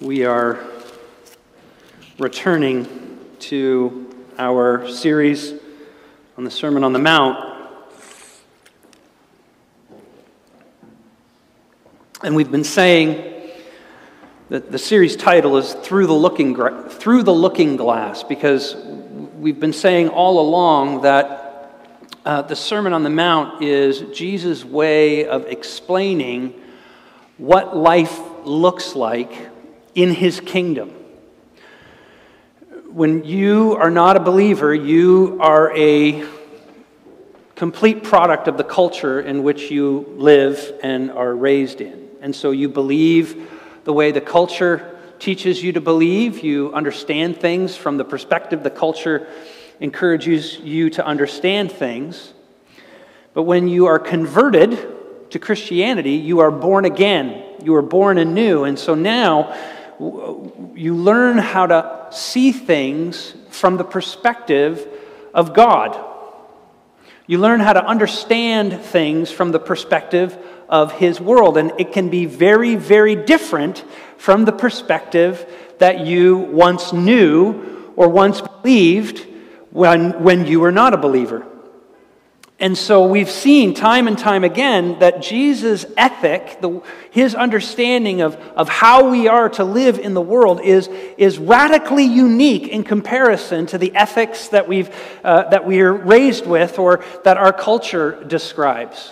we are returning to our series on the Sermon on the Mount. And we've been saying that the series title is Through the Looking, Through the Looking Glass because we've been saying all along that uh, the Sermon on the Mount is Jesus' way of explaining what life looks like in his kingdom. When you are not a believer, you are a complete product of the culture in which you live and are raised in. And so you believe the way the culture teaches you to believe. You understand things from the perspective the culture encourages you to understand things. But when you are converted to Christianity, you are born again. You are born anew. And so now you learn how to see things from the perspective of God. You learn how to understand things from the perspective of His world. And it can be very, very different from the perspective that you once knew or once believed when, when you were not a believer. And so we've seen time and time again that Jesus' ethic, the, his understanding of, of how we are to live in the world, is, is radically unique in comparison to the ethics that, we've, uh, that we are raised with or that our culture describes.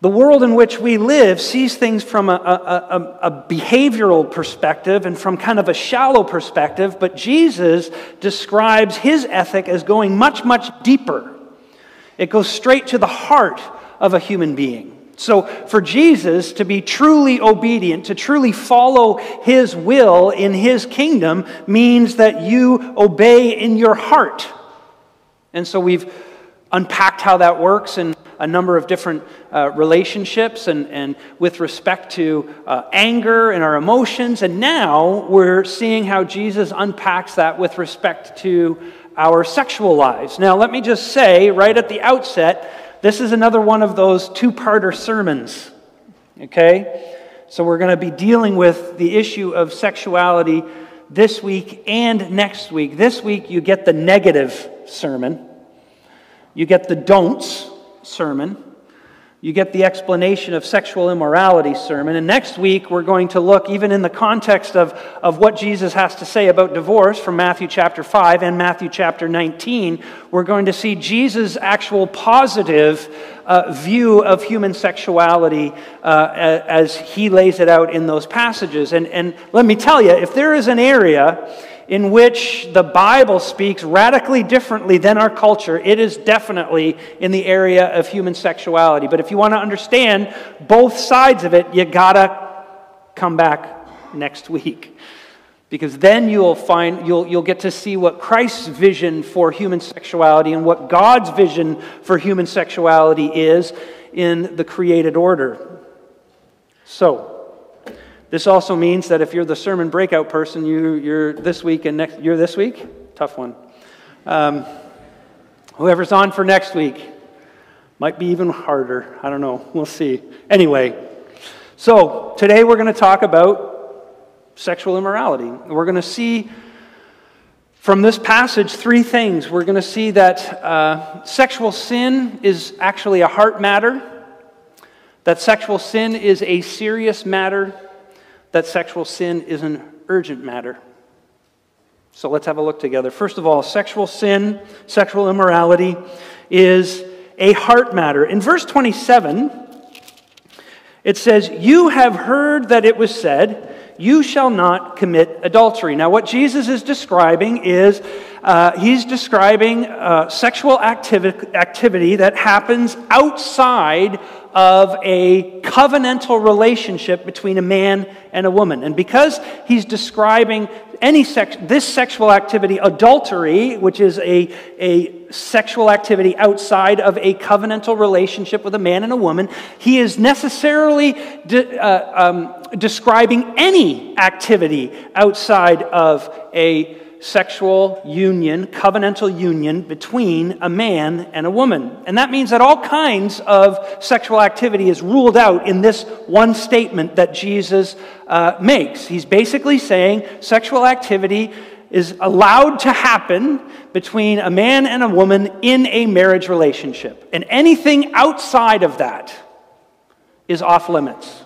The world in which we live sees things from a, a, a, a, behavioral perspective and from kind of a shallow perspective, but Jesus describes his ethic as going much, much deeper. It goes straight to the heart of a human being. So, for Jesus to be truly obedient, to truly follow his will in his kingdom, means that you obey in your heart. And so, we've unpacked how that works in a number of different uh, relationships and, and with respect to uh, anger and our emotions. And now we're seeing how Jesus unpacks that with respect to our sexual lives. Now, let me just say right at the outset, this is another one of those two parter sermons. Okay? So we're going to be dealing with the issue of sexuality this week and next week. This week, you get the negative sermon, you get the don'ts sermon you get the explanation of sexual immorality sermon. And next week, we're going to look, even in the context of, of what Jesus has to say about divorce from Matthew chapter 5 and Matthew chapter 19, we're going to see Jesus' actual positive uh, view of human sexuality uh, as he lays it out in those passages. And, and let me tell you, if there is an area in which the Bible speaks radically differently than our culture, it is definitely in the area of human sexuality. But if you want to understand both sides of it, you gotta come back next week. Because then you'll find you'll, you'll get to see what Christ's vision for human sexuality and what God's vision for human sexuality is in the created order. So, this also means that if you're the sermon breakout person, you, you're this week and next. You're this week? Tough one. Um, whoever's on for next week might be even harder. I don't know. We'll see. Anyway, so today we're going to talk about sexual immorality. We're going to see from this passage three things. We're going to see that uh, sexual sin is actually a heart matter, that sexual sin is a serious matter that sexual sin is an urgent matter. So let's have a look together. First of all, sexual sin, sexual immorality is a heart matter. In verse 27, it says, You have heard that it was said, You shall not commit adultery. Now, what Jesus is describing is uh, he's describing uh, sexual activi- activity that happens outside of a covenantal relationship between a man and a woman. And because he's describing any sex, this sexual activity, adultery, which is a, a sexual activity outside of a covenantal relationship with a man and a woman, he is necessarily de, uh, um, describing any activity outside of a sexual union, covenantal union between a man and a woman. And that means that all kinds of sexual activity is ruled out in this one statement that Jesus uh, makes. He's basically saying sexual activity is allowed to happen between a man and a woman in a marriage relationship. And anything outside of that is off limits.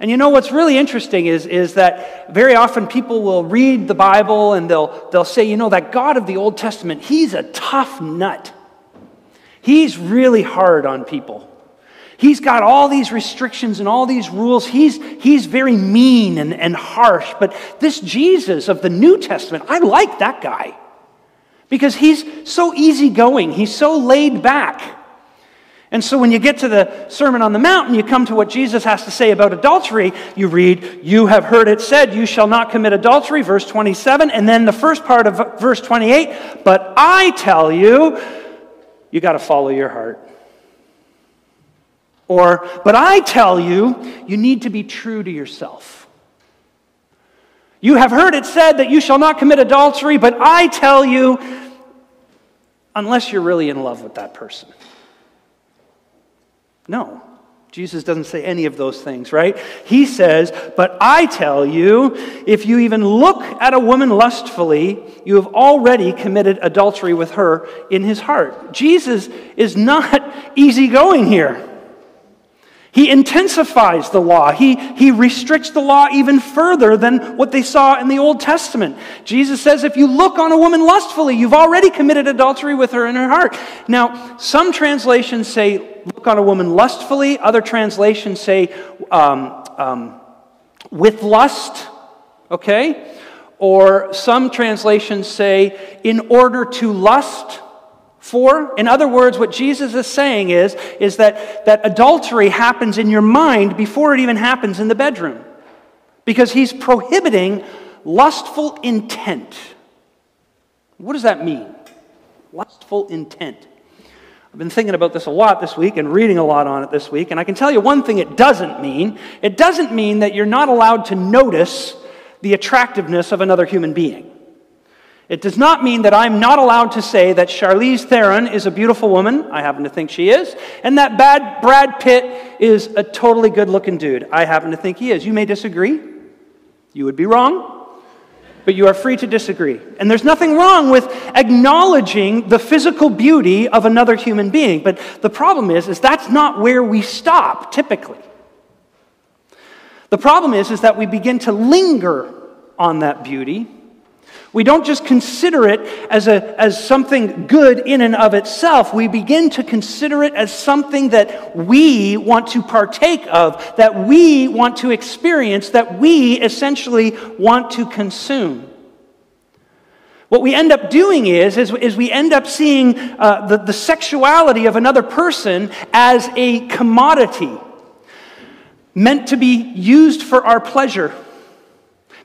And you know what's really interesting is, is that very often people will read the Bible and they'll, they'll say, you know, that God of the Old Testament, he's a tough nut. He's really hard on people. He's got all these restrictions and all these rules. He's, he's very mean and, and harsh. But this Jesus of the New Testament, I like that guy because he's so easygoing, he's so laid back. And so when you get to the Sermon on the Mount and you come to what Jesus has to say about adultery, you read, You have heard it said, You shall not commit adultery, verse 27. And then the first part of verse 28, But I tell you, you got to follow your heart. Or, But I tell you, you need to be true to yourself. You have heard it said that you shall not commit adultery, but I tell you, unless you're really in love with that person. No. Jesus doesn't say any of those things, right? He says, But I tell you, if you even look at a woman lustfully, you have already committed adultery with her in his heart. Jesus is not easygoing here. He intensifies the law. He, he restricts the law even further than what they saw in the Old Testament. Jesus says, if you look on a woman lustfully, you've already committed adultery with her in her heart. Now, some translations say, look on a woman lustfully. Other translations say, um, um, with lust, okay? Or some translations say, in order to lust for, in other words, what Jesus is saying is, is that, that adultery happens in your mind before it even happens in the bedroom. Because he's prohibiting lustful intent. What does that mean? Lustful intent. I've been thinking about this a lot this week and reading a lot on it this week, and I can tell you one thing it doesn't mean. It doesn't mean that you're not allowed to notice the attractiveness of another human being. It does not mean that I'm not allowed to say that Charlize Theron is a beautiful woman. I happen to think she is. And that bad Brad Pitt is a totally good looking dude. I happen to think he is. You may disagree. You would be wrong. But you are free to disagree. And there's nothing wrong with acknowledging the physical beauty of another human being. But the problem is, is that's not where we stop typically. The problem is, is that we begin to linger on that beauty we don't just consider it as, a, as something good in and of itself. We begin to consider it as something that we want to partake of, that we want to experience, that we essentially want to consume. What we end up doing is, is, is we end up seeing uh, the, the sexuality of another person as a commodity meant to be used for our pleasure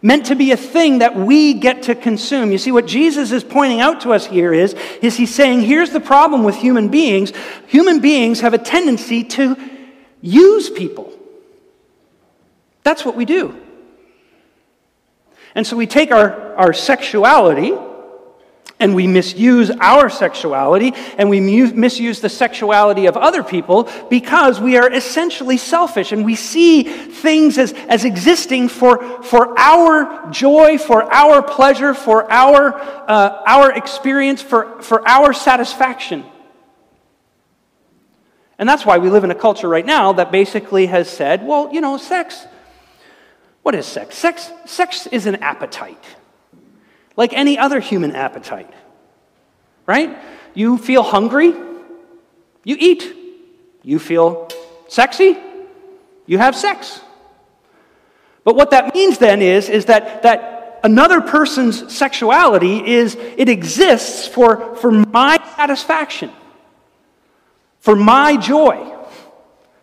meant to be a thing that we get to consume. You see, what Jesus is pointing out to us here is, is he's saying, here's the problem with human beings. Human beings have a tendency to use people. That's what we do. And so we take our, our sexuality and we misuse our sexuality and we misuse the sexuality of other people because we are essentially selfish and we see things as, as existing for, for our joy, for our pleasure, for our, uh, our experience, for, for our satisfaction. And that's why we live in a culture right now that basically has said, well, you know, sex, what is sex? Sex, sex is an appetite like any other human appetite, right? You feel hungry, you eat. You feel sexy, you have sex. But what that means then is, is that, that another person's sexuality is it exists for, for my satisfaction, for my joy,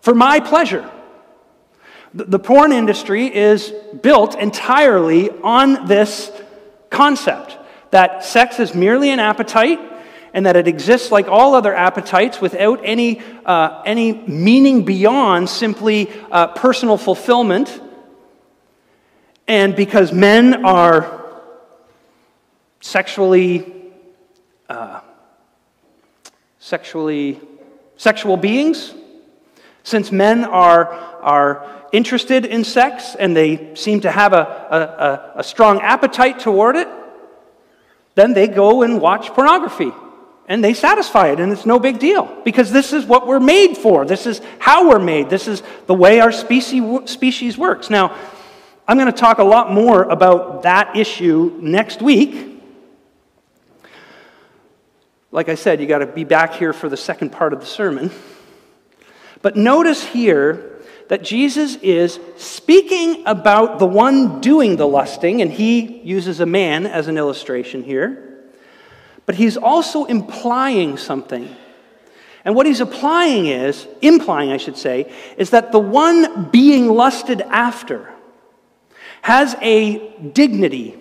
for my pleasure. The, the porn industry is built entirely on this concept that sex is merely an appetite and that it exists like all other appetites without any, uh, any meaning beyond simply uh, personal fulfillment. And because men are sexually, uh, sexually, sexual beings. Since men are, are interested in sex and they seem to have a, a, a strong appetite toward it, then they go and watch pornography and they satisfy it, and it's no big deal because this is what we're made for. This is how we're made. This is the way our species, species works. Now, I'm going to talk a lot more about that issue next week. Like I said, you got to be back here for the second part of the sermon. But notice here that Jesus is speaking about the one doing the lusting, and he uses a man as an illustration here but he's also implying something. And what he's applying is, implying, I should say, is that the one being lusted after has a dignity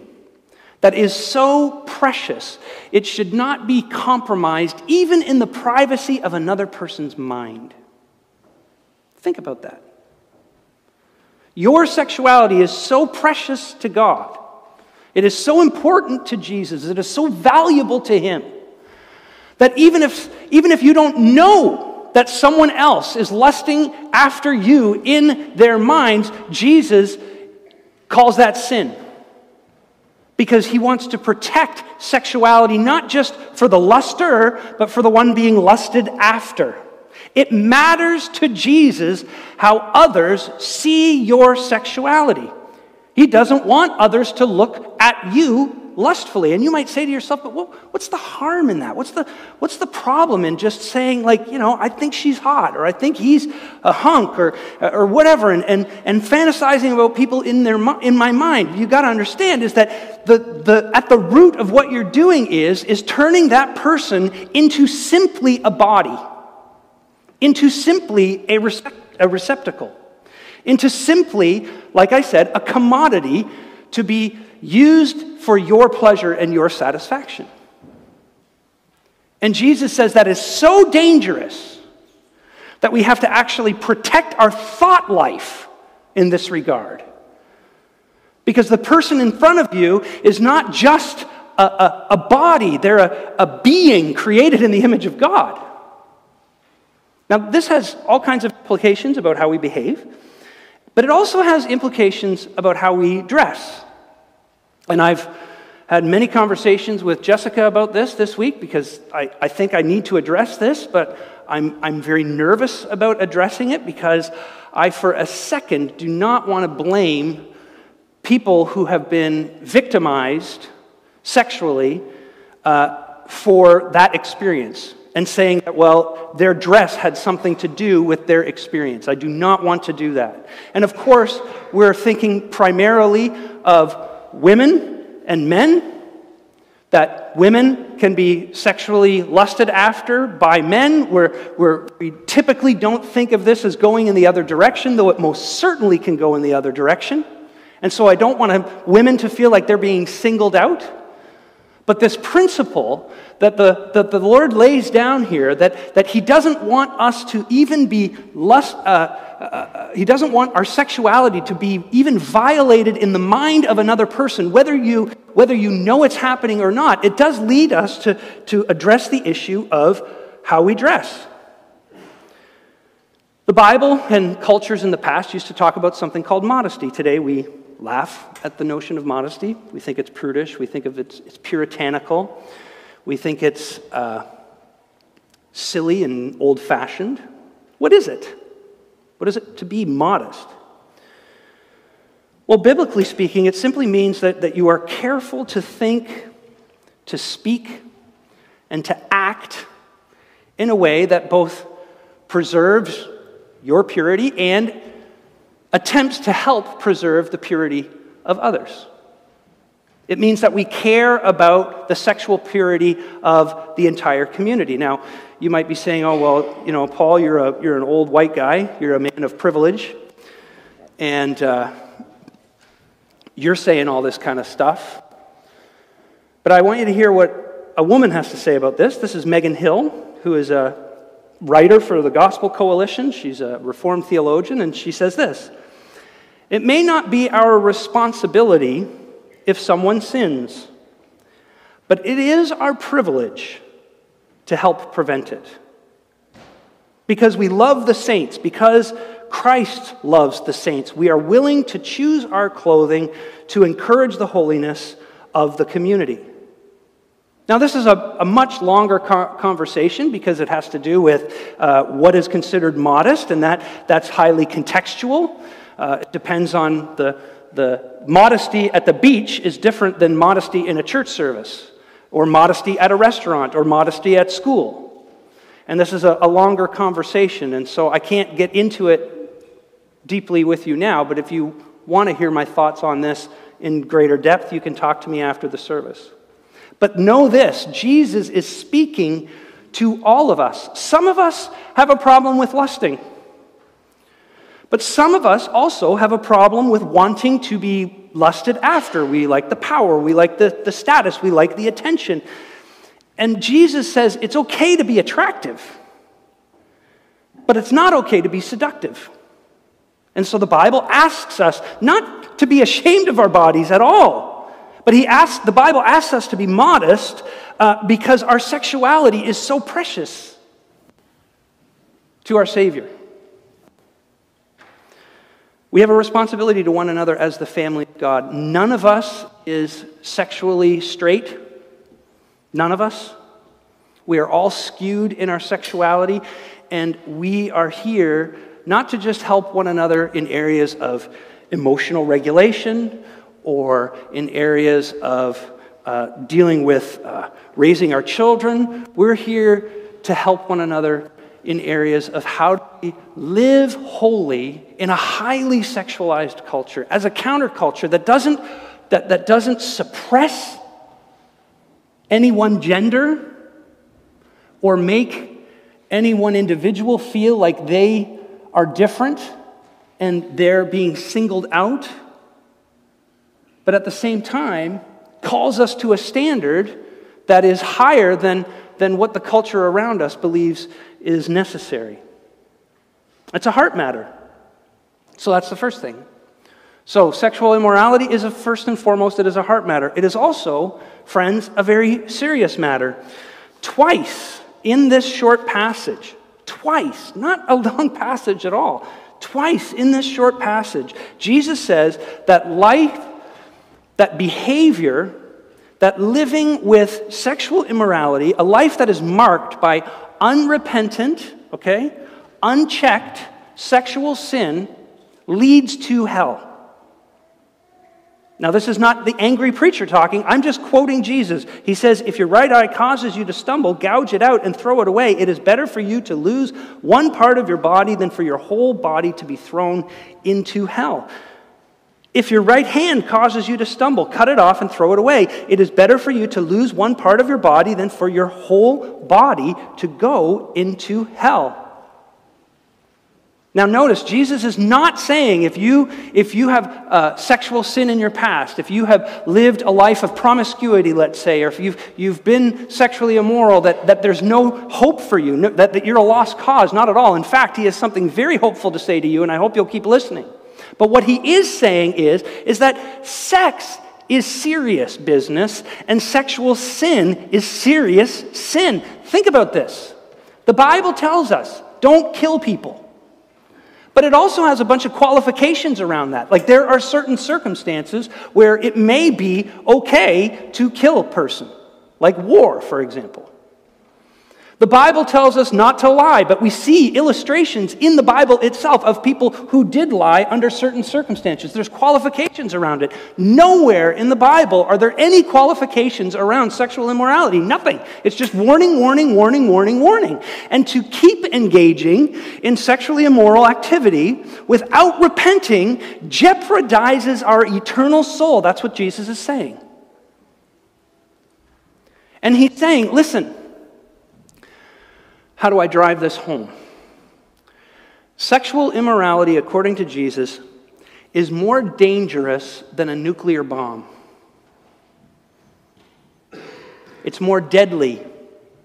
that is so precious, it should not be compromised even in the privacy of another person's mind. Think about that. Your sexuality is so precious to God it is so important to Jesus, it is so valuable to him that even if, even if you don't know that someone else is lusting after you in their minds, Jesus calls that sin. Because he wants to protect sexuality not just for the luster, but for the one being lusted after. It matters to Jesus how others see your sexuality. He doesn't want others to look at you lustfully. And you might say to yourself, but what's the harm in that? What's the, what's the problem in just saying, like, you know, I think she's hot, or I think he's a hunk, or, or whatever, and, and, and fantasizing about people in, their, in my mind? You've got to understand is that the, the, at the root of what you're doing is, is turning that person into simply a body, into simply a, recept, a receptacle into simply, like I said, a commodity to be used for your pleasure and your satisfaction. And Jesus says that is so dangerous that we have to actually protect our thought life in this regard. Because the person in front of you is not just a, a, a body, they're a, a being created in the image of God. Now, this has all kinds of implications about how we behave. But it also has implications about how we dress. And I've had many conversations with Jessica about this this week because I, I think I need to address this, but I'm, I'm very nervous about addressing it because I, for a second, do not want to blame people who have been victimized sexually uh, for that experience and saying that, well, their dress had something to do with their experience. I do not want to do that. And of course, we're thinking primarily of women and men, that women can be sexually lusted after by men, where, where we typically don't think of this as going in the other direction, though it most certainly can go in the other direction. And so I don't want women to feel like they're being singled out. But this principle that the, that the Lord lays down here, that, that He doesn't want us to even be lust, uh, uh, uh, He doesn't want our sexuality to be even violated in the mind of another person, whether you, whether you know it's happening or not, it does lead us to, to address the issue of how we dress. The Bible and cultures in the past used to talk about something called modesty. Today we laugh at the notion of modesty. We think it's prudish, we think of it's, it's puritanical, we think it's uh, silly and old fashioned. What is it? What is it to be modest? Well, biblically speaking, it simply means that, that you are careful to think, to speak, and to act in a way that both preserves your purity and attempts to help preserve the purity of others. It means that we care about the sexual purity of the entire community. Now, you might be saying, oh, well, you know, Paul, you're, a, you're an old white guy, you're a man of privilege, and uh, you're saying all this kind of stuff. But I want you to hear what a woman has to say about this. This is Megan Hill, who is a writer for the Gospel Coalition. She's a Reformed theologian, and she says this It may not be our responsibility if someone sins, But it is our privilege to help prevent it. Because we love the saints, because Christ loves the saints, we are willing to choose our clothing to encourage the holiness of the community. Now, this is a, a much longer co- conversation because it has to do with uh, what is considered modest, and that, that's highly contextual. Uh, it depends on the, the modesty at the beach is different than modesty in a church service, or modesty at a restaurant, or modesty at school. And this is a, a longer conversation, and so I can't get into it deeply with you now, but if you want to hear my thoughts on this in greater depth, you can talk to me after the service. But know this Jesus is speaking to all of us. Some of us have a problem with lusting. But some of us also have a problem with wanting to be lusted after. We like the power, we like the, the status, we like the attention. And Jesus says it's okay to be attractive, but it's not okay to be seductive. And so the Bible asks us not to be ashamed of our bodies at all but he asks, the Bible asks us to be modest uh, because our sexuality is so precious to our Savior. We have a responsibility to one another as the family of God. None of us is sexually straight. None of us. We are all skewed in our sexuality, and we are here not to just help one another in areas of emotional regulation or in areas of uh, dealing with uh, raising our children. We're here to help one another in areas of how do we live holy in a highly sexualized culture as a counterculture that doesn't, that, that doesn't suppress any one gender or make any one individual feel like they are different and they're being singled out but at the same time calls us to a standard that is higher than, than what the culture around us believes is necessary. It's a heart matter. So that's the first thing. So, sexual immorality is a first and foremost, it is a heart matter. It is also, friends, a very serious matter. Twice in this short passage, twice, not a long passage at all, twice in this short passage, Jesus says that life that behavior, that living with sexual immorality, a life that is marked by unrepentant, okay, unchecked sexual sin, leads to hell. Now, this is not the angry preacher talking. I'm just quoting Jesus. He says, If your right eye causes you to stumble, gouge it out and throw it away. It is better for you to lose one part of your body than for your whole body to be thrown into hell. If your right hand causes you to stumble, cut it off and throw it away. It is better for you to lose one part of your body than for your whole body to go into hell. Now, notice, Jesus is not saying if you, if you have uh, sexual sin in your past, if you have lived a life of promiscuity, let's say, or if you've, you've been sexually immoral, that, that there's no hope for you, no, that, that you're a lost cause. Not at all. In fact, he has something very hopeful to say to you, and I hope you'll keep listening. But what he is saying is, is that sex is serious business and sexual sin is serious sin. Think about this. The Bible tells us don't kill people. But it also has a bunch of qualifications around that. Like there are certain circumstances where it may be okay to kill a person, like war, for example. The Bible tells us not to lie, but we see illustrations in the Bible itself of people who did lie under certain circumstances. There's qualifications around it. Nowhere in the Bible are there any qualifications around sexual immorality. Nothing. It's just warning, warning, warning, warning, warning. And to keep engaging in sexually immoral activity without repenting jeopardizes our eternal soul. That's what Jesus is saying. And he's saying, listen, how do I drive this home? Sexual immorality, according to Jesus, is more dangerous than a nuclear bomb. It's more deadly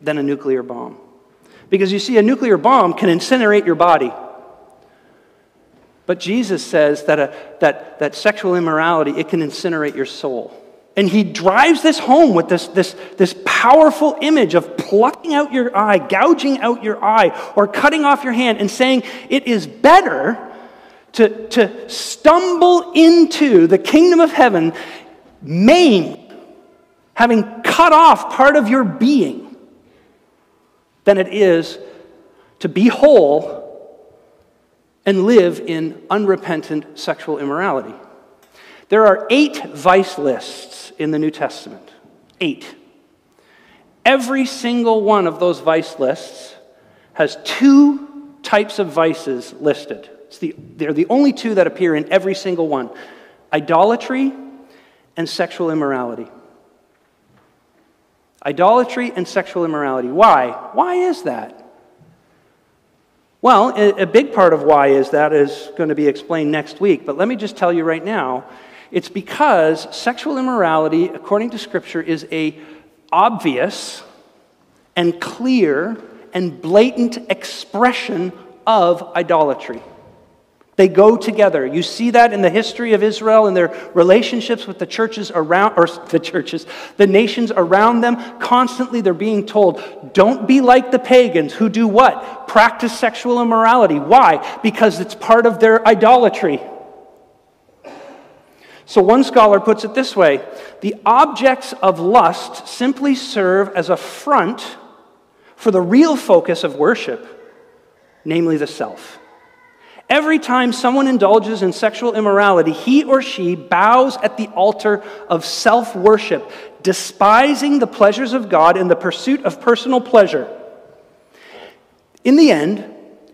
than a nuclear bomb. Because you see, a nuclear bomb can incinerate your body. But Jesus says that, a, that, that sexual immorality, it can incinerate your soul. And he drives this home with this, this, this powerful image of plucking out your eye, gouging out your eye, or cutting off your hand, and saying it is better to, to stumble into the kingdom of heaven maimed, having cut off part of your being, than it is to be whole and live in unrepentant sexual immorality. There are eight vice lists in the New Testament. Eight. Every single one of those vice lists has two types of vices listed. The, they're the only two that appear in every single one idolatry and sexual immorality. Idolatry and sexual immorality. Why? Why is that? Well, a big part of why is that is going to be explained next week, but let me just tell you right now it's because sexual immorality, according to Scripture, is a obvious and clear and blatant expression of idolatry. They go together. You see that in the history of Israel and their relationships with the churches around, or the churches, the nations around them. Constantly they're being told, don't be like the pagans who do what? Practice sexual immorality. Why? Because it's part of their idolatry. So one scholar puts it this way the objects of lust simply serve as a front for the real focus of worship, namely the self. Every time someone indulges in sexual immorality, he or she bows at the altar of self worship, despising the pleasures of God in the pursuit of personal pleasure. In the end,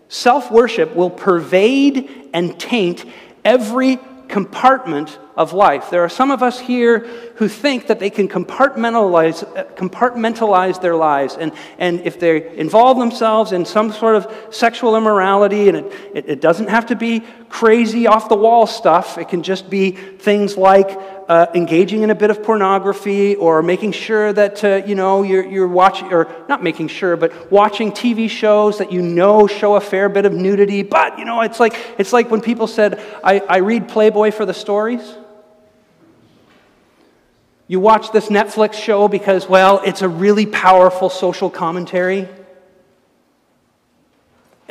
self worship will pervade and taint every compartment of life. There are some of us here who think that they can compartmentalize, uh, compartmentalize their lives. And, and if they involve themselves in some sort of sexual immorality, and it, it, it doesn't have to be crazy off the wall stuff, it can just be things like uh, engaging in a bit of pornography or making sure that, uh, you know, you're, you're watching, or not making sure, but watching TV shows that you know show a fair bit of nudity. But, you know, it's like, it's like when people said, I, I read Playboy for the stories. You watch this Netflix show because, well, it's a really powerful social commentary.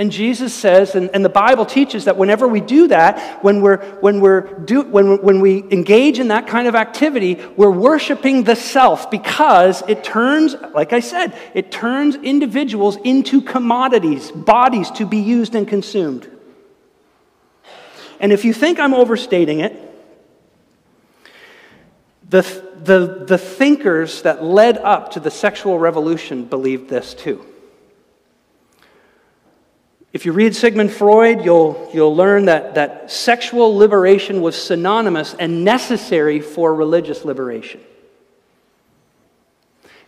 And Jesus says, and, and the Bible teaches that whenever we do that, when, we're, when, we're do, when, when we engage in that kind of activity, we're worshiping the self because it turns, like I said, it turns individuals into commodities, bodies to be used and consumed. And if you think I'm overstating it, the, the, the thinkers that led up to the sexual revolution believed this too. If you read Sigmund Freud, you'll, you'll learn that, that sexual liberation was synonymous and necessary for religious liberation.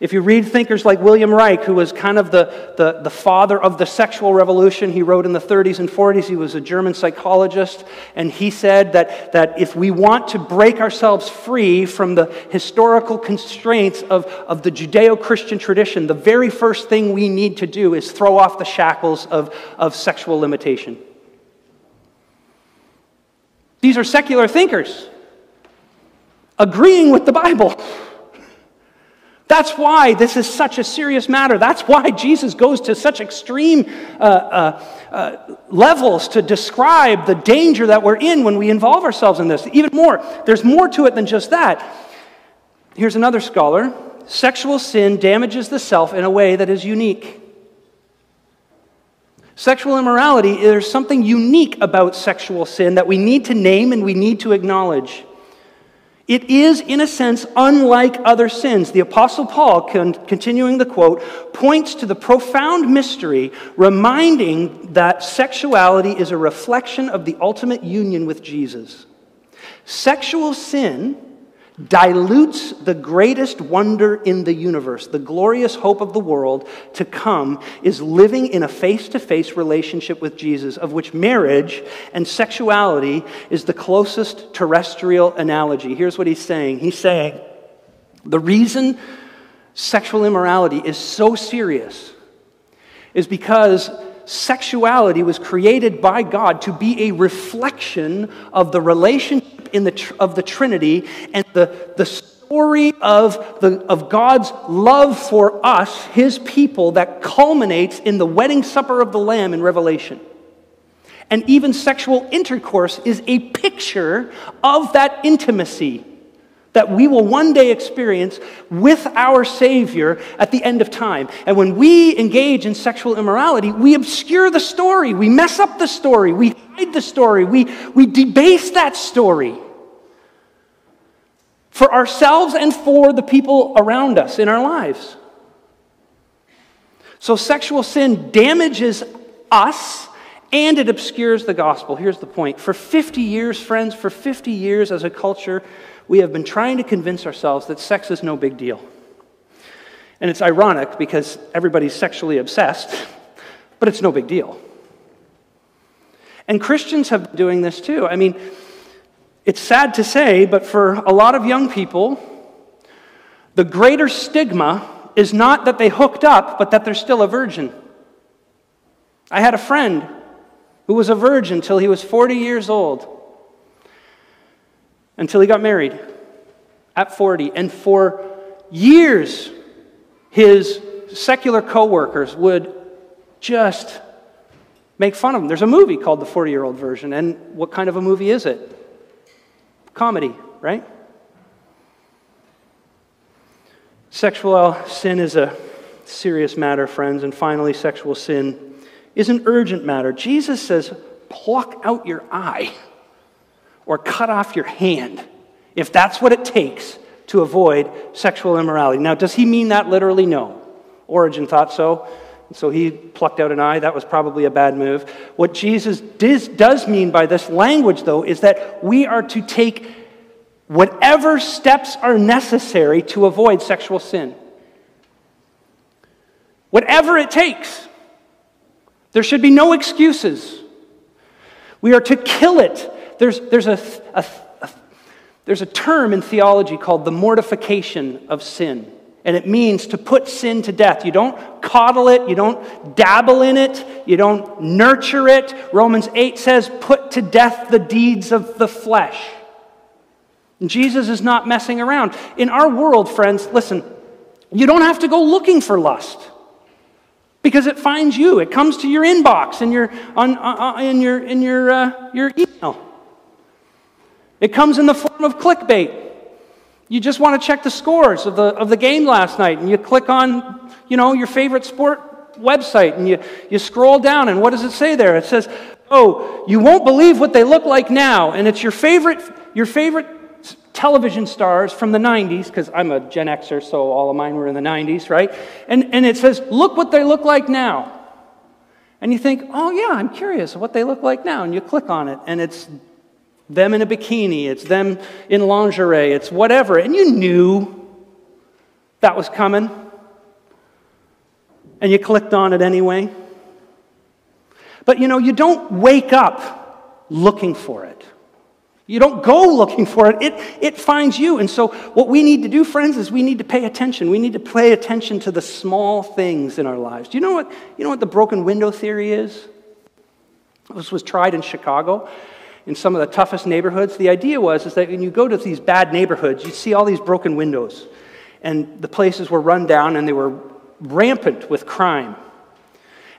If you read thinkers like William Reich, who was kind of the, the, the, father of the sexual revolution, he wrote in the 30s and 40s, he was a German psychologist, and he said that, that if we want to break ourselves free from the historical constraints of, of the Judeo Christian tradition, the very first thing we need to do is throw off the shackles of, of sexual limitation. These are secular thinkers agreeing with the Bible. That's why this is such a serious matter. That's why Jesus goes to such extreme uh, uh, uh, levels to describe the danger that we're in when we involve ourselves in this. Even more, there's more to it than just that. Here's another scholar sexual sin damages the self in a way that is unique. Sexual immorality, there's something unique about sexual sin that we need to name and we need to acknowledge. It is, in a sense, unlike other sins. The Apostle Paul, continuing the quote, points to the profound mystery, reminding that sexuality is a reflection of the ultimate union with Jesus. Sexual sin dilutes the greatest wonder in the universe, the glorious hope of the world to come, is living in a face to face relationship with Jesus, of which marriage and sexuality is the closest terrestrial analogy. Here's what he's saying He's saying, the reason sexual immorality is so serious is because sexuality was created by God to be a reflection of the relationship in the, of the Trinity and the, the story of, the, of God's love for us, his people, that culminates in the wedding supper of the Lamb in Revelation. And even sexual intercourse is a picture of that intimacy that we will one day experience with our Savior at the end of time. And when we engage in sexual immorality, we obscure the story, we mess up the story, we hide the story, we, we debase that story for ourselves and for the people around us in our lives. So, sexual sin damages us and it obscures the gospel. Here's the point. For 50 years, friends, for 50 years as a culture, we have been trying to convince ourselves that sex is no big deal. And it's ironic because everybody's sexually obsessed, but it's no big deal. And Christians have been doing this too. I mean, it's sad to say, but for a lot of young people, the greater stigma is not that they hooked up, but that they're still a virgin. I had a friend who was a virgin till he was 40 years old until he got married at 40. And for years, his secular coworkers would just make fun of him. There's a movie called The 40 Year Old Virgin, And what kind of a movie is it? Comedy, right? Sexual sin is a serious matter, friends. And finally, sexual sin is an urgent matter. Jesus says, pluck out your eye or cut off your hand if that's what it takes to avoid sexual immorality. Now, does he mean that literally? No. Origen thought so. So he plucked out an eye. That was probably a bad move. What Jesus does mean by this language, though, is that we are to take whatever steps are necessary to avoid sexual sin. Whatever it takes. There should be no excuses. We are to kill it there's, there's, a, a, a, there's a term in theology called the mortification of sin. And it means to put sin to death. You don't coddle it, you don't dabble in it, you don't nurture it. Romans 8 says, put to death the deeds of the flesh. And Jesus is not messing around. In our world, friends, listen, you don't have to go looking for lust because it finds you. It comes to your inbox in your, on, uh, in your, in your, uh, your email. It comes in the form of clickbait. You just want to check the scores of the, of the game last night, and you click on, you know, your favorite sport website, and you, you scroll down, and what does it say there? It says, oh, you won't believe what they look like now, and it's your favorite, your favorite television stars from the 90s, because I'm a Gen Xer, so all of mine were in the 90s, right? And, and it says, look what they look like now. And you think, oh, yeah, I'm curious what they look like now. And you click on it, and it's them in a bikini, it's them in lingerie, it's whatever. And you knew that was coming. And you clicked on it anyway. But you know, you don't wake up looking for it. You don't go looking for it. it. It finds you. And so, what we need to do, friends, is we need to pay attention. We need to pay attention to the small things in our lives. Do you know what, you know what the broken window theory is? This was tried in Chicago in some of the toughest neighborhoods. The idea was is that when you go to these bad neighborhoods, you see all these broken windows, and the places were run down and they were rampant with crime.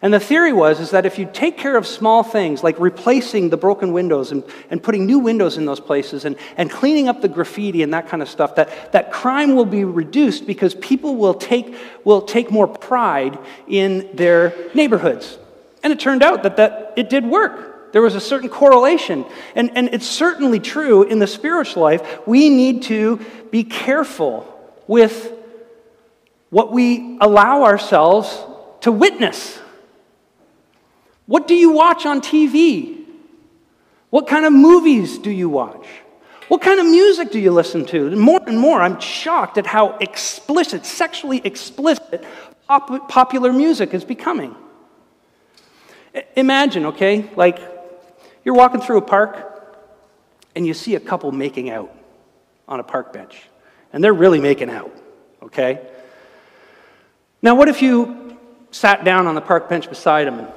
And the theory was is that if you take care of small things like replacing the broken windows and, and putting new windows in those places and, and cleaning up the graffiti and that kind of stuff, that, that crime will be reduced because people will take, will take more pride in their neighborhoods. And it turned out that, that it did work. There was a certain correlation. And, and it's certainly true in the spiritual life. We need to be careful with what we allow ourselves to witness. What do you watch on TV? What kind of movies do you watch? What kind of music do you listen to? More and more, I'm shocked at how explicit, sexually explicit, pop- popular music is becoming. Imagine, okay, like you're walking through a park and you see a couple making out on a park bench, and they're really making out, okay? Now, what if you sat down on the park bench beside them and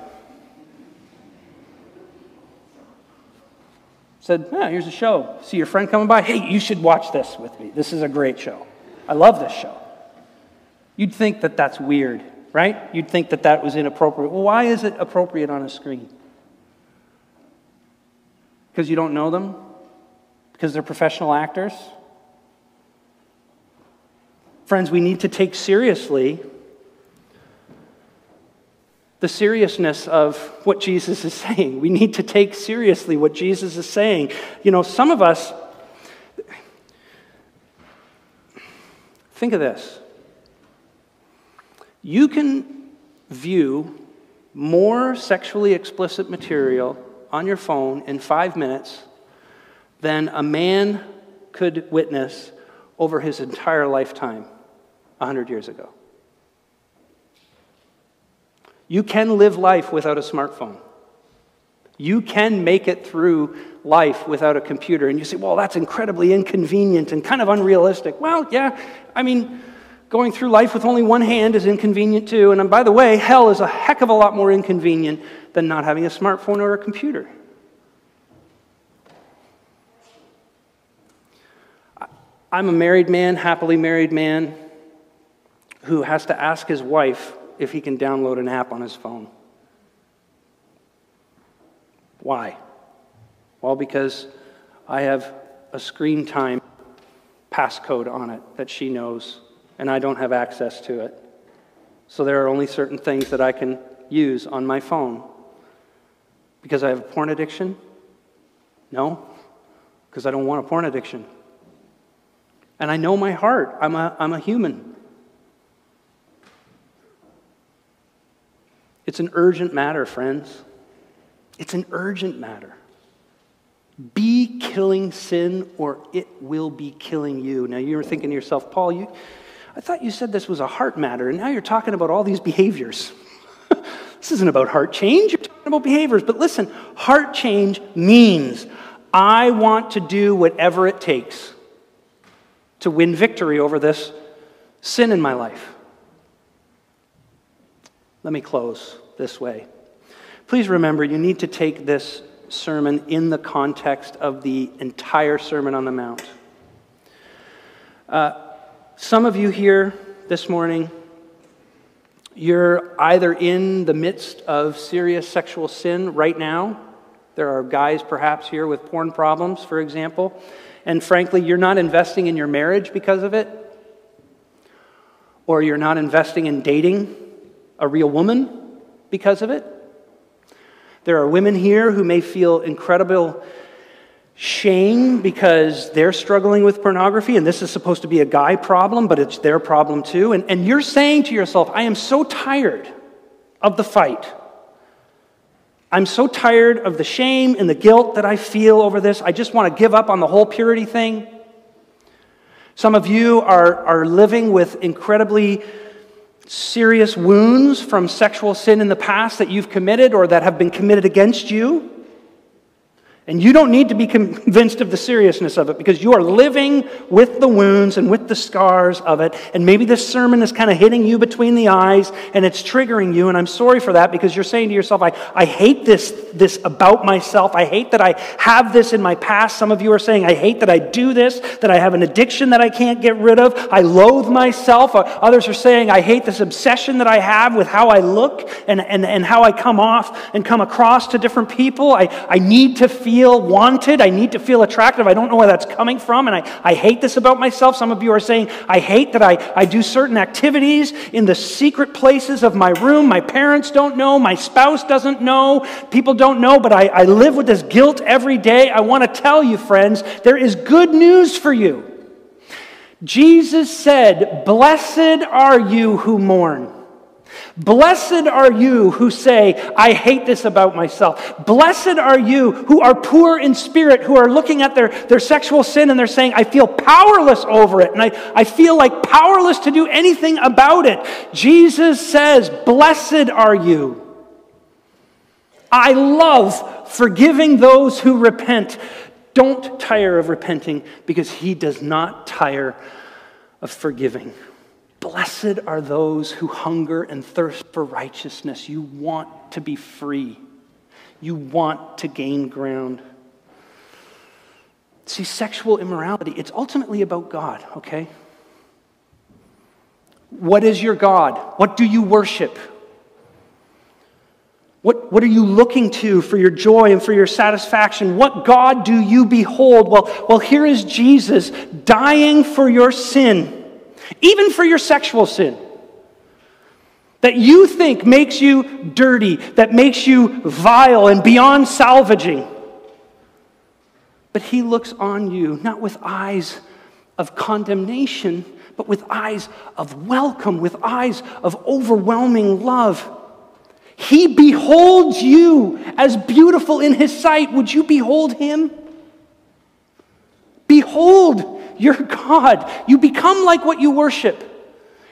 said, oh, here's a show. See your friend coming by? Hey, you should watch this with me. This is a great show. I love this show. You'd think that that's weird, right? You'd think that that was inappropriate. Well, why is it appropriate on a screen? Because you don't know them? Because they're professional actors? Friends, we need to take seriously the seriousness of what Jesus is saying. We need to take seriously what Jesus is saying. You know, some of us, think of this. You can view more sexually explicit material on your phone in five minutes than a man could witness over his entire lifetime 100 years ago. You can live life without a smartphone. You can make it through life without a computer. And you say, well, that's incredibly inconvenient and kind of unrealistic. Well, yeah, I mean, going through life with only one hand is inconvenient too. And um, by the way, hell is a heck of a lot more inconvenient than not having a smartphone or a computer. I'm a married man, happily married man, who has to ask his wife if he can download an app on his phone. Why? Well, because I have a screen time passcode on it that she knows, and I don't have access to it. So there are only certain things that I can use on my phone. Because I have a porn addiction? No, because I don't want a porn addiction. And I know my heart. I'm a, I'm a human. It's an urgent matter, friends. It's an urgent matter. Be killing sin or it will be killing you. Now you're thinking to yourself, Paul, you, I thought you said this was a heart matter, and now you're talking about all these behaviors. this isn't about heart change, you're talking about behaviors. But listen, heart change means I want to do whatever it takes to win victory over this sin in my life. Let me close this way. Please remember, you need to take this sermon in the context of the entire Sermon on the Mount. Uh, some of you here this morning, you're either in the midst of serious sexual sin right now. There are guys perhaps here with porn problems, for example. And frankly, you're not investing in your marriage because of it. Or you're not investing in dating a real woman because of it. There are women here who may feel incredible shame because they're struggling with pornography, and this is supposed to be a guy problem, but it's their problem too. And, and you're saying to yourself, I am so tired of the fight. I'm so tired of the shame and the guilt that I feel over this. I just want to give up on the whole purity thing. Some of you are, are living with incredibly serious wounds from sexual sin in the past that you've committed or that have been committed against you. And you don't need to be convinced of the seriousness of it because you are living with the wounds and with the scars of it. And maybe this sermon is kind of hitting you between the eyes and it's triggering you. And I'm sorry for that because you're saying to yourself, I, I hate this, this about myself. I hate that I have this in my past. Some of you are saying, I hate that I do this, that I have an addiction that I can't get rid of. I loathe myself. Uh, others are saying, I hate this obsession that I have with how I look and, and, and how I come off and come across to different people. I, I need to feel feel wanted. I need to feel attractive. I don't know where that's coming from. And I, I hate this about myself. Some of you are saying, I hate that I, I do certain activities in the secret places of my room. My parents don't know. My spouse doesn't know. People don't know. But I, I live with this guilt every day. I want to tell you, friends, there is good news for you. Jesus said, Blessed are you who mourn. Blessed are you who say, I hate this about myself. Blessed are you who are poor in spirit, who are looking at their, their sexual sin and they're saying, I feel powerless over it and I, I feel like powerless to do anything about it. Jesus says, Blessed are you. I love forgiving those who repent. Don't tire of repenting because he does not tire of forgiving. Blessed are those who hunger and thirst for righteousness. You want to be free, you want to gain ground. See, sexual immorality, it's ultimately about God, okay? What is your God? What do you worship? What, what are you looking to for your joy and for your satisfaction? What God do you behold? Well, well, here is Jesus dying for your sin, even for your sexual sin that you think makes you dirty, that makes you vile and beyond salvaging. But he looks on you not with eyes of condemnation, but with eyes of welcome, with eyes of overwhelming love. He beholds you as beautiful in his sight. Would you behold him? Behold your God. You become like what you worship.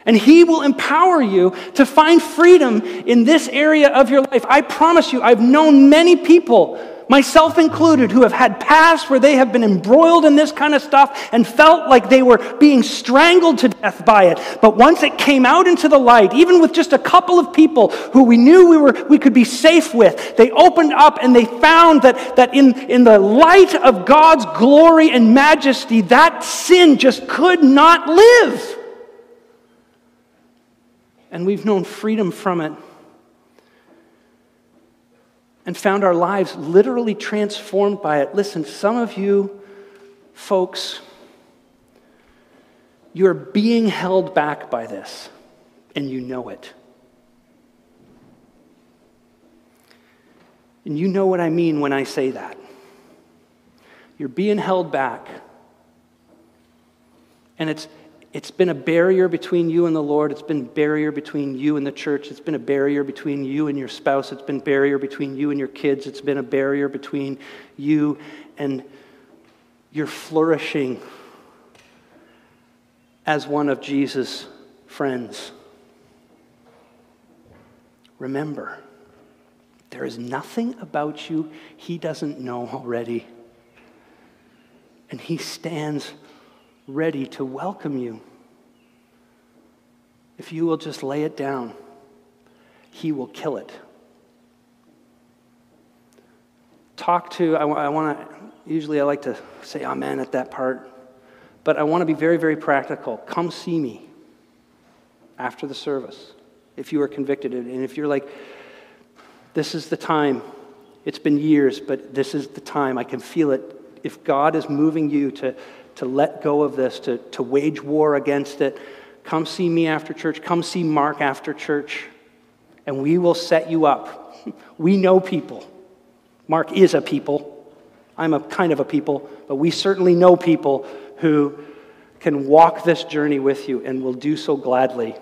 And He will empower you to find freedom in this area of your life. I promise you, I've known many people, myself included, who have had past where they have been embroiled in this kind of stuff and felt like they were being strangled to death by it. But once it came out into the light, even with just a couple of people who we knew we, were, we could be safe with, they opened up and they found that, that in, in the light of God's glory and majesty, that sin just could not live and we've known freedom from it and found our lives literally transformed by it. Listen, some of you folks, you're being held back by this, and you know it. And you know what I mean when I say that. You're being held back. And it's, it's been a barrier between you and the Lord. It's been a barrier between you and the church. It's been a barrier between you and your spouse. It's been a barrier between you and your kids. It's been a barrier between you and your flourishing as one of Jesus' friends. Remember, there is nothing about you he doesn't know already. And he stands ready to welcome you. If you will just lay it down, He will kill it. Talk to, I, I want to, usually I like to say amen at that part, but I want to be very, very practical. Come see me after the service if you are convicted. And if you're like, this is the time, it's been years, but this is the time, I can feel it. If God is moving you to, to let go of this, to, to wage war against it, come see me after church. Come see Mark after church, and we will set you up. We know people. Mark is a people. I'm a kind of a people, but we certainly know people who can walk this journey with you and will do so gladly.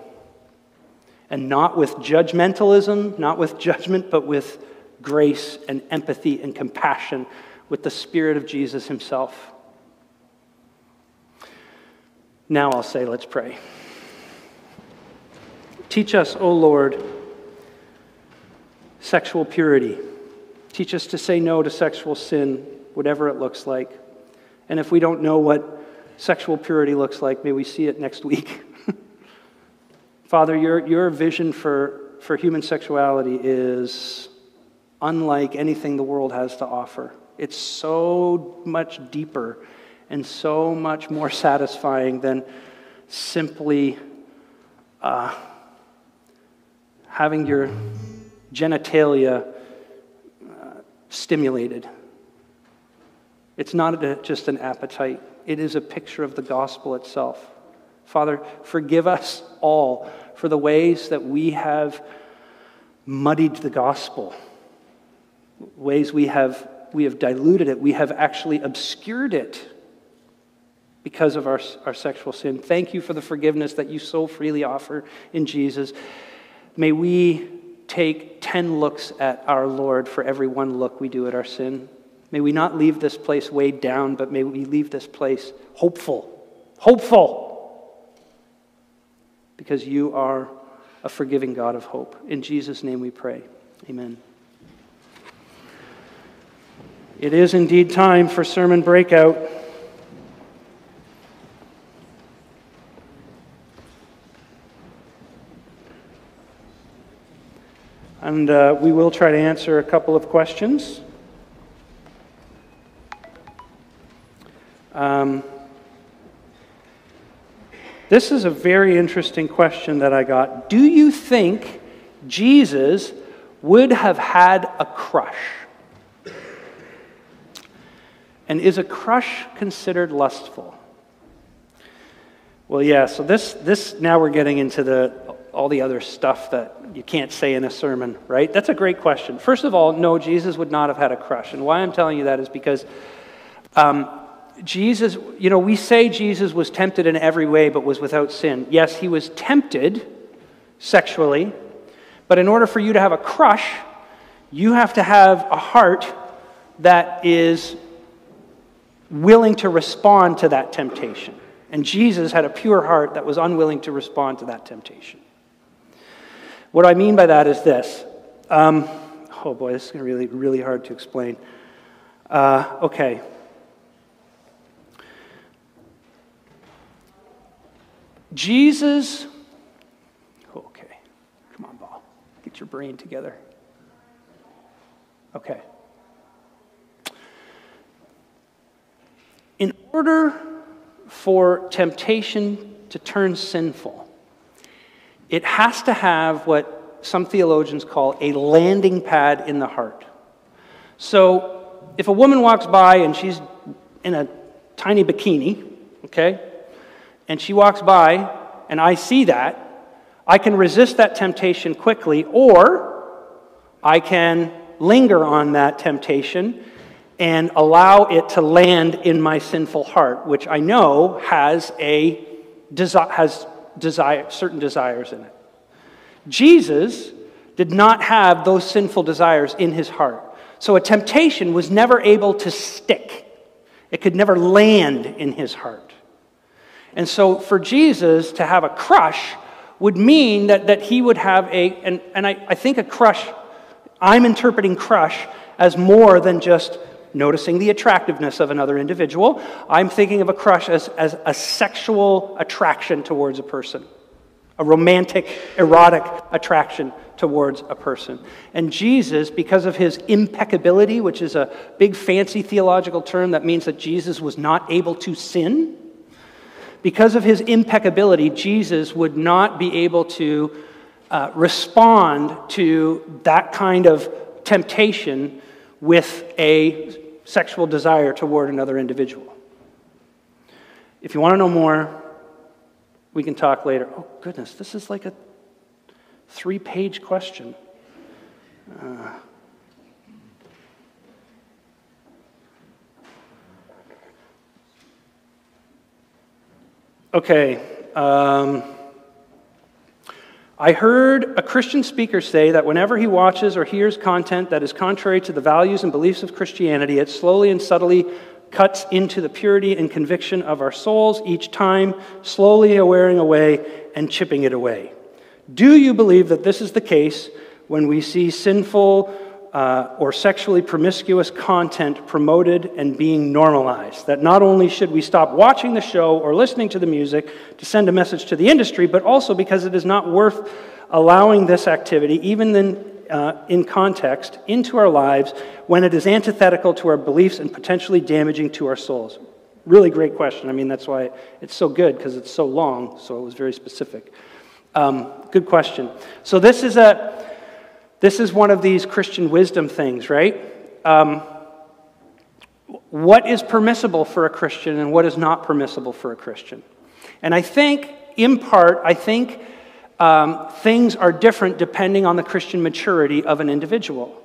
And not with judgmentalism, not with judgment, but with grace and empathy and compassion with the Spirit of Jesus Himself. Now I'll say, let's pray. Teach us, O Lord, sexual purity. Teach us to say no to sexual sin, whatever it looks like. And if we don't know what sexual purity looks like, may we see it next week. Father, your, your vision for, for human sexuality is unlike anything the world has to offer. It's so much deeper and so much more satisfying than simply uh, having your genitalia uh, stimulated. It's not a, just an appetite, it is a picture of the gospel itself. Father, forgive us all for the ways that we have muddied the gospel, ways we have, we have diluted it, we have actually obscured it because of our, our sexual sin. Thank you for the forgiveness that you so freely offer in Jesus. May we take 10 looks at our Lord for every one look we do at our sin. May we not leave this place weighed down, but may we leave this place hopeful. Hopeful. Because you are a forgiving God of hope. In Jesus' name we pray. Amen. It is indeed time for sermon breakout. And uh, we will try to answer a couple of questions. Um, this is a very interesting question that I got. Do you think Jesus would have had a crush? And is a crush considered lustful? Well, yeah, so this, this now we're getting into the, all the other stuff that you can't say in a sermon, right? That's a great question. First of all, no, Jesus would not have had a crush. And why I'm telling you that is because um, Jesus, you know, we say Jesus was tempted in every way but was without sin. Yes, he was tempted sexually, but in order for you to have a crush, you have to have a heart that is willing to respond to that temptation. And Jesus had a pure heart that was unwilling to respond to that temptation. What I mean by that is this. Um, oh boy, this is really, really hard to explain. Uh, okay. Jesus, okay, come on, Paul, get your brain together. Okay. In order for temptation to turn sinful, it has to have what some theologians call a landing pad in the heart. So if a woman walks by and she's in a tiny bikini, okay, and she walks by and I see that, I can resist that temptation quickly, or I can linger on that temptation and allow it to land in my sinful heart, which I know has a has desire, certain desires in it. Jesus did not have those sinful desires in his heart. So a temptation was never able to stick. It could never land in his heart. And so for Jesus to have a crush would mean that, that he would have a, and, and I, I think a crush, I'm interpreting crush as more than just noticing the attractiveness of another individual. I'm thinking of a crush as, as a sexual attraction towards a person, a romantic, erotic attraction towards a person. And Jesus, because of his impeccability, which is a big fancy theological term that means that Jesus was not able to sin, because of his impeccability, Jesus would not be able to uh, respond to that kind of temptation with a sexual desire toward another individual. If you want to know more, we can talk later. Oh, goodness, this is like a three page question. Uh, Okay. Um, I heard a Christian speaker say that whenever he watches or hears content that is contrary to the values and beliefs of Christianity, it slowly and subtly cuts into the purity and conviction of our souls each time, slowly wearing away and chipping it away. Do you believe that this is the case when we see sinful uh, or sexually promiscuous content promoted and being normalized. That not only should we stop watching the show or listening to the music to send a message to the industry, but also because it is not worth allowing this activity, even in, uh, in context, into our lives when it is antithetical to our beliefs and potentially damaging to our souls. Really great question. I mean, that's why it's so good because it's so long, so it was very specific. Um, good question. So, this is a this is one of these Christian wisdom things, right? Um, what is permissible for a Christian and what is not permissible for a Christian? And I think, in part, I think um, things are different depending on the Christian maturity of an individual.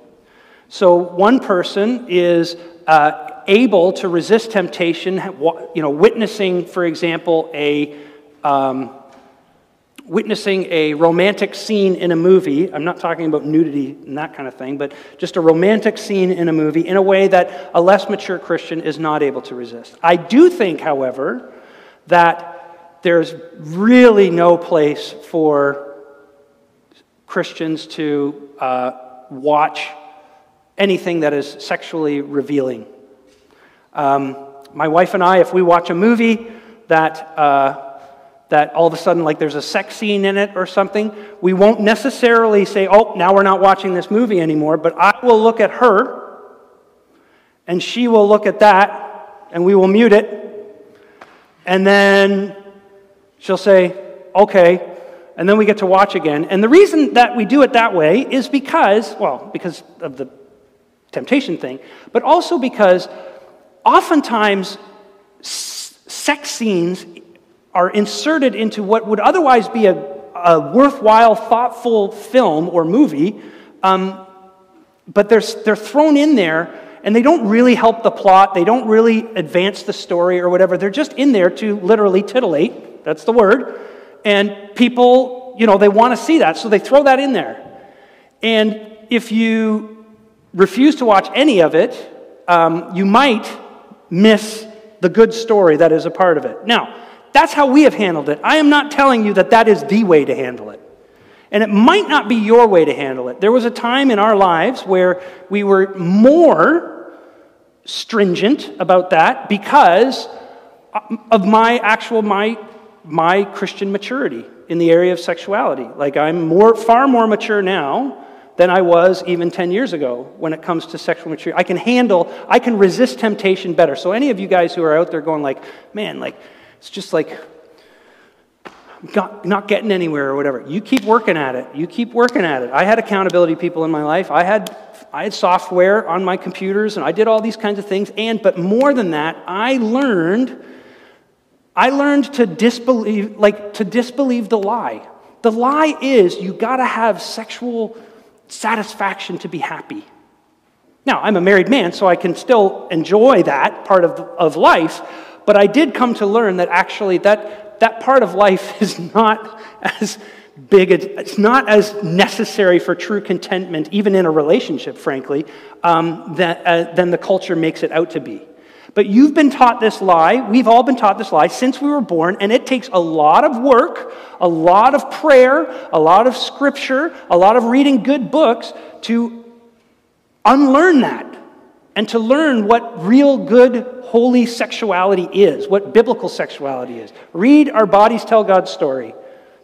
So, one person is uh, able to resist temptation, you know, witnessing, for example, a um, witnessing a romantic scene in a movie. I'm not talking about nudity and that kind of thing, but just a romantic scene in a movie in a way that a less mature Christian is not able to resist. I do think, however, that there's really no place for Christians to uh, watch anything that is sexually revealing. Um, my wife and I, if we watch a movie that uh, that all of a sudden, like there's a sex scene in it or something, we won't necessarily say, oh, now we're not watching this movie anymore, but I will look at her and she will look at that and we will mute it And then she'll say, okay. And then we get to watch again. And the reason that we do it that way is because, well, because of the temptation thing, but also because oftentimes sex scenes are inserted into what would otherwise be a, a worthwhile, thoughtful film or movie, um, but they're, they're thrown in there and they don't really help the plot. They don't really advance the story or whatever. They're just in there to literally titillate. That's the word. And people, you know, they want to see that, so they throw that in there. And if you refuse to watch any of it, um, you might miss the good story that is a part of it. Now, that's how we have handled it. I am not telling you that that is the way to handle it. And it might not be your way to handle it. There was a time in our lives where we were more stringent about that because of my actual my my Christian maturity in the area of sexuality. Like I'm more far more mature now than I was even 10 years ago when it comes to sexual maturity. I can handle, I can resist temptation better. So any of you guys who are out there going like, man, like, it's just like, not, not getting anywhere or whatever. You keep working at it. You keep working at it. I had accountability people in my life. I had, I had software on my computers and I did all these kinds of things. And, but more than that, I learned, I learned to disbelieve, like, to disbelieve the lie. The lie is you got to have sexual satisfaction to be happy. Now, I'm a married man, so I can still enjoy that part of, of life, but I did come to learn that actually that, that part of life is not as big, it's not as necessary for true contentment, even in a relationship, frankly, um, that, uh, than the culture makes it out to be. But you've been taught this lie. We've all been taught this lie since we were born, and it takes a lot of work, a lot of prayer, a lot of scripture, a lot of reading good books to unlearn that and to learn what real good, holy sexuality is, what biblical sexuality is. Read Our Bodies Tell God's Story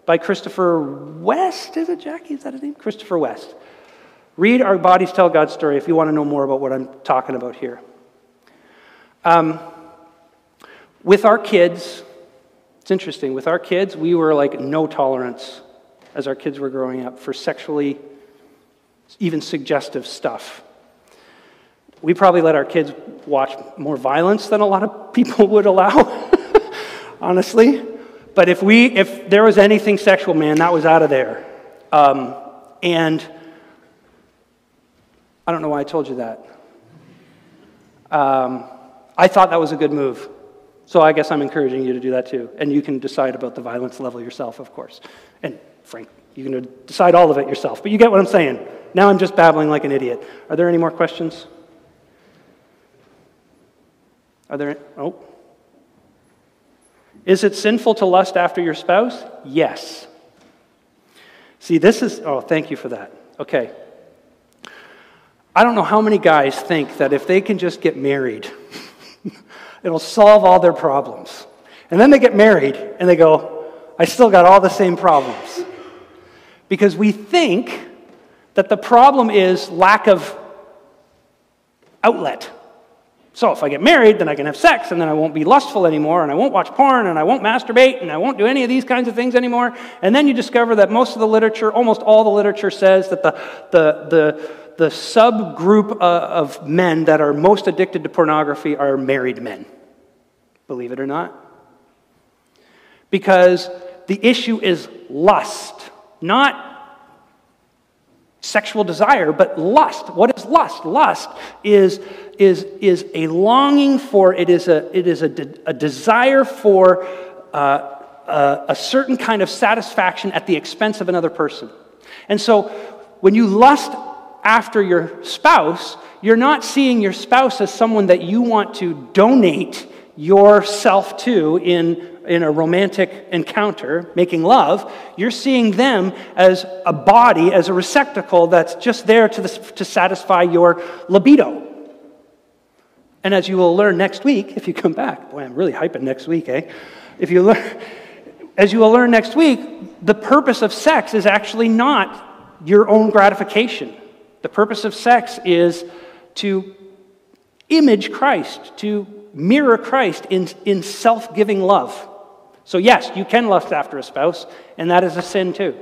by Christopher West. Is it Jackie? Is that his name? Christopher West. Read Our Bodies Tell God's Story if you want to know more about what I'm talking about here. Um, with our kids, it's interesting. With our kids, we were like no tolerance as our kids were growing up for sexually, even suggestive stuff. We probably let our kids watch more violence than a lot of people would allow, honestly. But if we, if there was anything sexual, man, that was out of there. Um, and I don't know why I told you that. Um, I thought that was a good move. So I guess I'm encouraging you to do that too. And you can decide about the violence level yourself, of course. And Frank, you can decide all of it yourself. But you get what I'm saying. Now I'm just babbling like an idiot. Are there any more questions? Are there? Oh. Is it sinful to lust after your spouse? Yes. See, this is, oh, thank you for that. Okay. I don't know how many guys think that if they can just get married, It'll solve all their problems. And then they get married and they go, I still got all the same problems. Because we think that the problem is lack of outlet. So if I get married, then I can have sex, and then I won't be lustful anymore, and I won't watch porn, and I won't masturbate, and I won't do any of these kinds of things anymore. And then you discover that most of the literature, almost all the literature, says that the, the, the, the subgroup uh, of men that are most addicted to pornography are married men believe it or not. Because the issue is lust, not sexual desire, but lust. What is lust? Lust is, is, is a longing for, it is a, it is a, de- a desire for uh, a, a certain kind of satisfaction at the expense of another person. And so when you lust after your spouse, you're not seeing your spouse as someone that you want to donate yourself to in, in a romantic encounter, making love, you're seeing them as a body, as a receptacle that's just there to, the, to satisfy your libido. And as you will learn next week, if you come back, boy, I'm really hyping next week, eh? If you learn, as you will learn next week, the purpose of sex is actually not your own gratification. The purpose of sex is to image Christ, to mirror Christ in, in self giving love. So, yes, you can lust after a spouse, and that is a sin too.